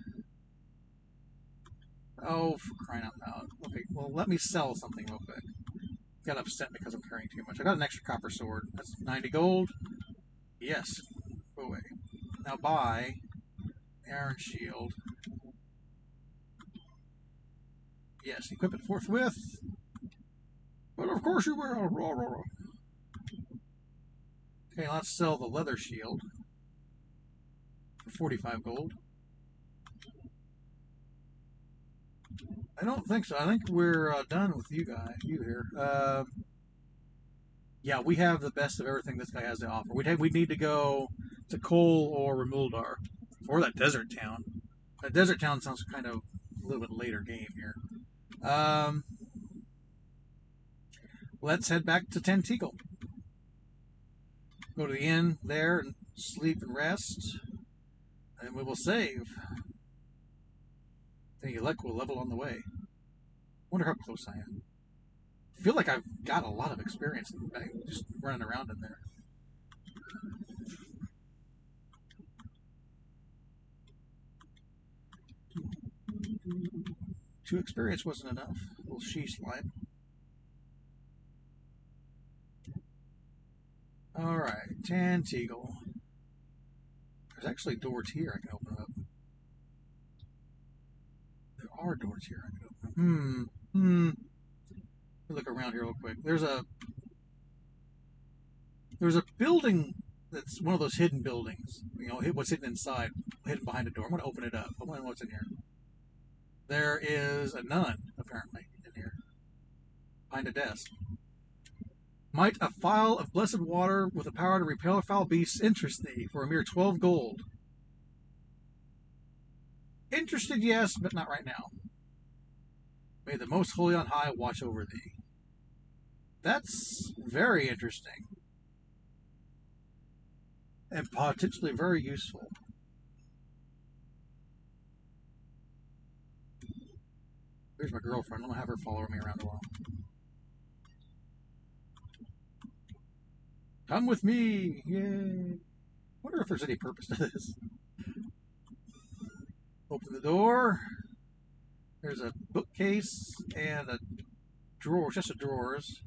Oh, for crying out loud. Okay, well, let me sell something real quick. Got upset because I'm carrying too much. I got an extra copper sword. That's 90 gold. Yes. Go away. Now buy Iron Shield. Yes, equip it forthwith. But of course you will. Okay, let's sell the leather shield for 45 gold. I don't think so. I think we're uh, done with you guys. You here? Uh, yeah, we have the best of everything this guy has to offer. We'd have, we need to go to Kol or Rimuldar, or that desert town. That desert town sounds kind of a little bit later game here. Um, let's head back to Tantegel. Go to the inn there and sleep and rest, and we will save. Luck will level on the way. Wonder how close I am. Feel like I've got a lot of experience just running around in there. Two experience wasn't enough. A little she slime. Alright, Tantegel. There's actually doors here I can open are doors here I can open. Hmm. Hmm. Look around here real quick. There's a there's a building that's one of those hidden buildings. You know, what's hidden inside, hidden behind a door. I'm going to open it up. I know what's in here. There is a nun, apparently, in here, behind a desk. Might a phial of blessed water with the power to repel foul beasts interest thee for a mere 12 gold? Interested, yes, but not right now. May the most holy on high watch over thee. That's very interesting. And potentially very useful. There's my girlfriend. I'm gonna have her follow me around a while. Come with me! Yay! Wonder if there's any purpose to this. Open the door. There's a bookcase and a drawer, chest of drawers.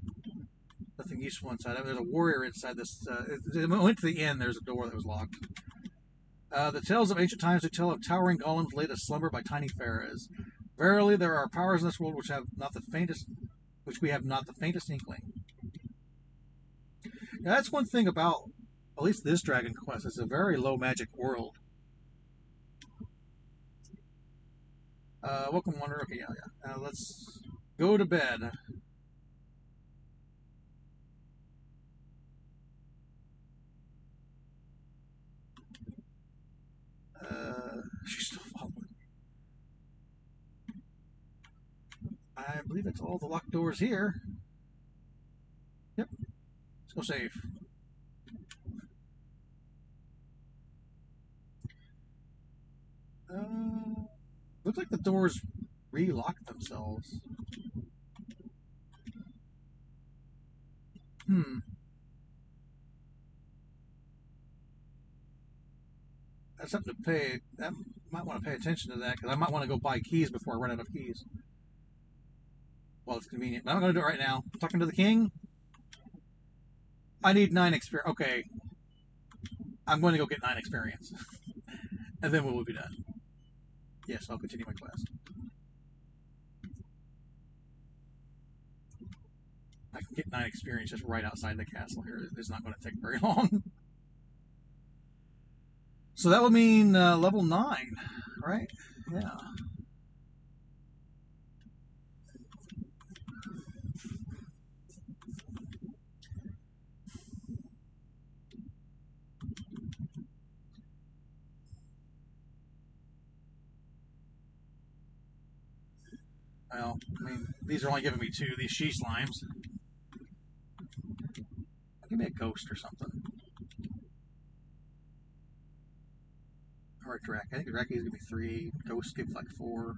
Nothing useful inside. There's a warrior inside this. Uh, it, went to the end. There's a door that was locked. Uh, the tales of ancient times do tell of towering golems laid asleep by tiny pharaohs. Verily, there are powers in this world which have not the faintest, which we have not the faintest inkling. Now, that's one thing about at least this Dragon Quest. It's a very low magic world. Uh, welcome, Wonder. Okay, yeah, yeah. Uh, let's go to bed. Uh, she's still following. I believe it's all the locked doors here. Yep. Let's go save. Uh, looks like the doors relocked themselves. Hmm. That's something to pay. That might want to pay attention to that because I might want to go buy keys before I run out of keys. Well, it's convenient. But I'm not going to do it right now. I'm talking to the king. I need nine experience. Okay. I'm going to go get nine experience. and then we will be done. Yes, I'll continue my class. I can get nine experience just right outside the castle here. It's not going to take very long. so that would mean uh, level nine, right? Yeah. Well, I mean, these are only giving me two, these she slimes. Give me a ghost or something. Or Drake. I think Drake is gonna be three. Ghost gives like four.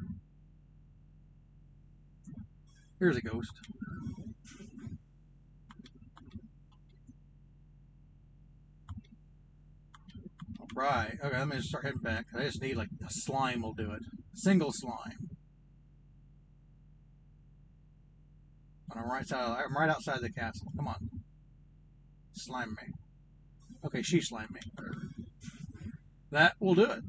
Here's a ghost. Right. Okay, let me just start heading back. I just need like a slime will do it. Single slime. And I'm right outside. I'm right outside the castle. Come on. Slime me. Okay, she slimed me. That will do it.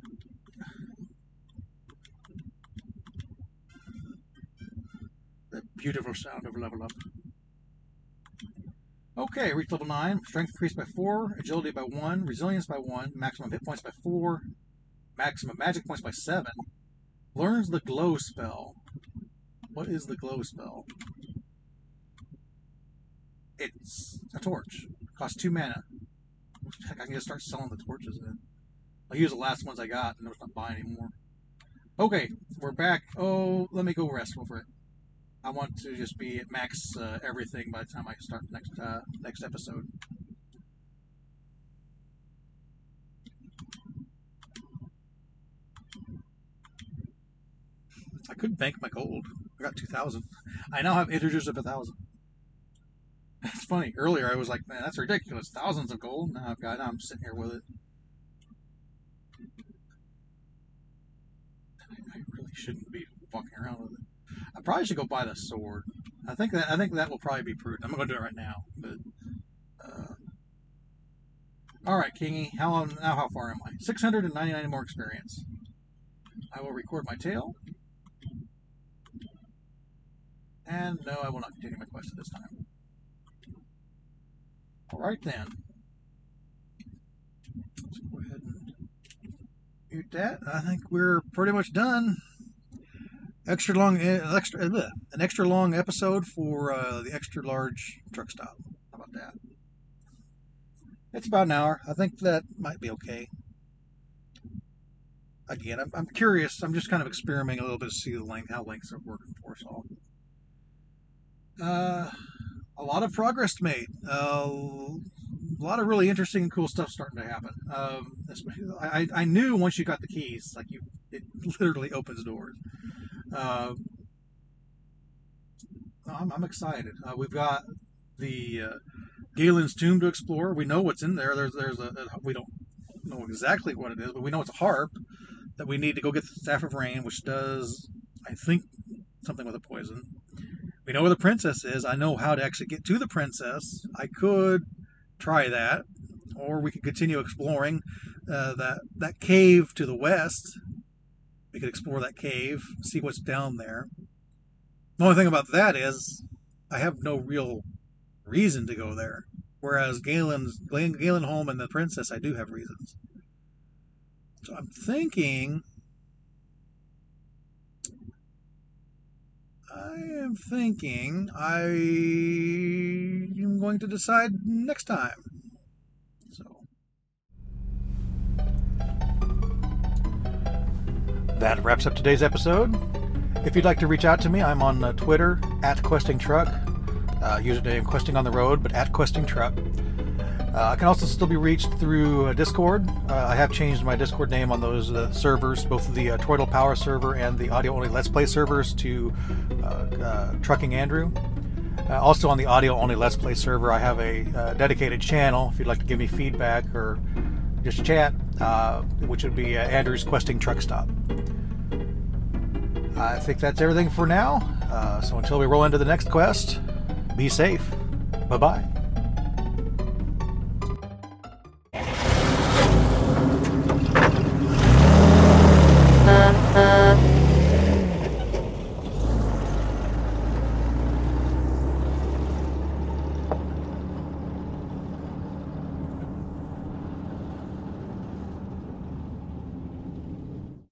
The beautiful sound of level up. Okay, reach level 9. Strength increased by 4, agility by 1, resilience by 1, maximum hit points by 4, maximum magic points by 7. Learns the glow spell. What is the glow spell? It's a torch. Costs 2 mana. Heck, I can just start selling the torches then. I'll use the last ones I got and I'm not buying anymore. Okay, we're back. Oh, let me go rest over it. I want to just be at max uh, everything by the time I start next uh, next episode. I could bank my gold. I got two thousand. I now have integers of a thousand. It's funny. Earlier I was like, man, that's ridiculous. Thousands of gold. Now I've got. Now I'm sitting here with it. I really shouldn't be fucking around with it. I probably should go buy the sword. I think that I think that will probably be prudent. I'm gonna do it right now. But uh, all right, Kingy. How now? How far am I? 699 more experience. I will record my tale. And no, I will not continue my quest at this time. All right then. Let's go ahead and mute that. I think we're pretty much done extra long, uh, extra uh, an extra long episode for uh, the extra large truck stop. How about that? It's about an hour. I think that might be okay. Again, I'm, I'm curious. I'm just kind of experimenting a little bit to see the length, how lengths are working for us all. Uh, a lot of progress made. Uh, a lot of really interesting and cool stuff starting to happen. Um, I, I knew once you got the keys, like you, it literally opens doors. Uh, I'm, I'm, excited. Uh, we've got the uh, Galen's tomb to explore. We know what's in there. There's there's a, we don't know exactly what it is, but we know it's a harp that we need to go get the staff of rain, which does I think something with a poison. We know where the princess is. I know how to actually get to the princess. I could try that, or we could continue exploring uh, that that cave to the west we could explore that cave, see what's down there. The only thing about that is I have no real reason to go there. Whereas Galen's Galen Home and the Princess, I do have reasons. So I'm thinking. I am thinking I am going to decide next time. So. That wraps up today's episode. If you'd like to reach out to me, I'm on uh, Twitter at Questing Truck. Uh, username Questing on the Road, but at Questing Truck. Uh, I can also still be reached through uh, Discord. Uh, I have changed my Discord name on those uh, servers, both the uh, Power server and the audio only Let's Play servers, to uh, Trucking Andrew. also on the audio only Let's Play server, I have a dedicated channel if you'd like to give me feedback or just chat, which would be Andrew's Questing Truck Stop. I think that's everything for now. Uh, so until we roll into the next quest, be safe. Bye bye. Uh...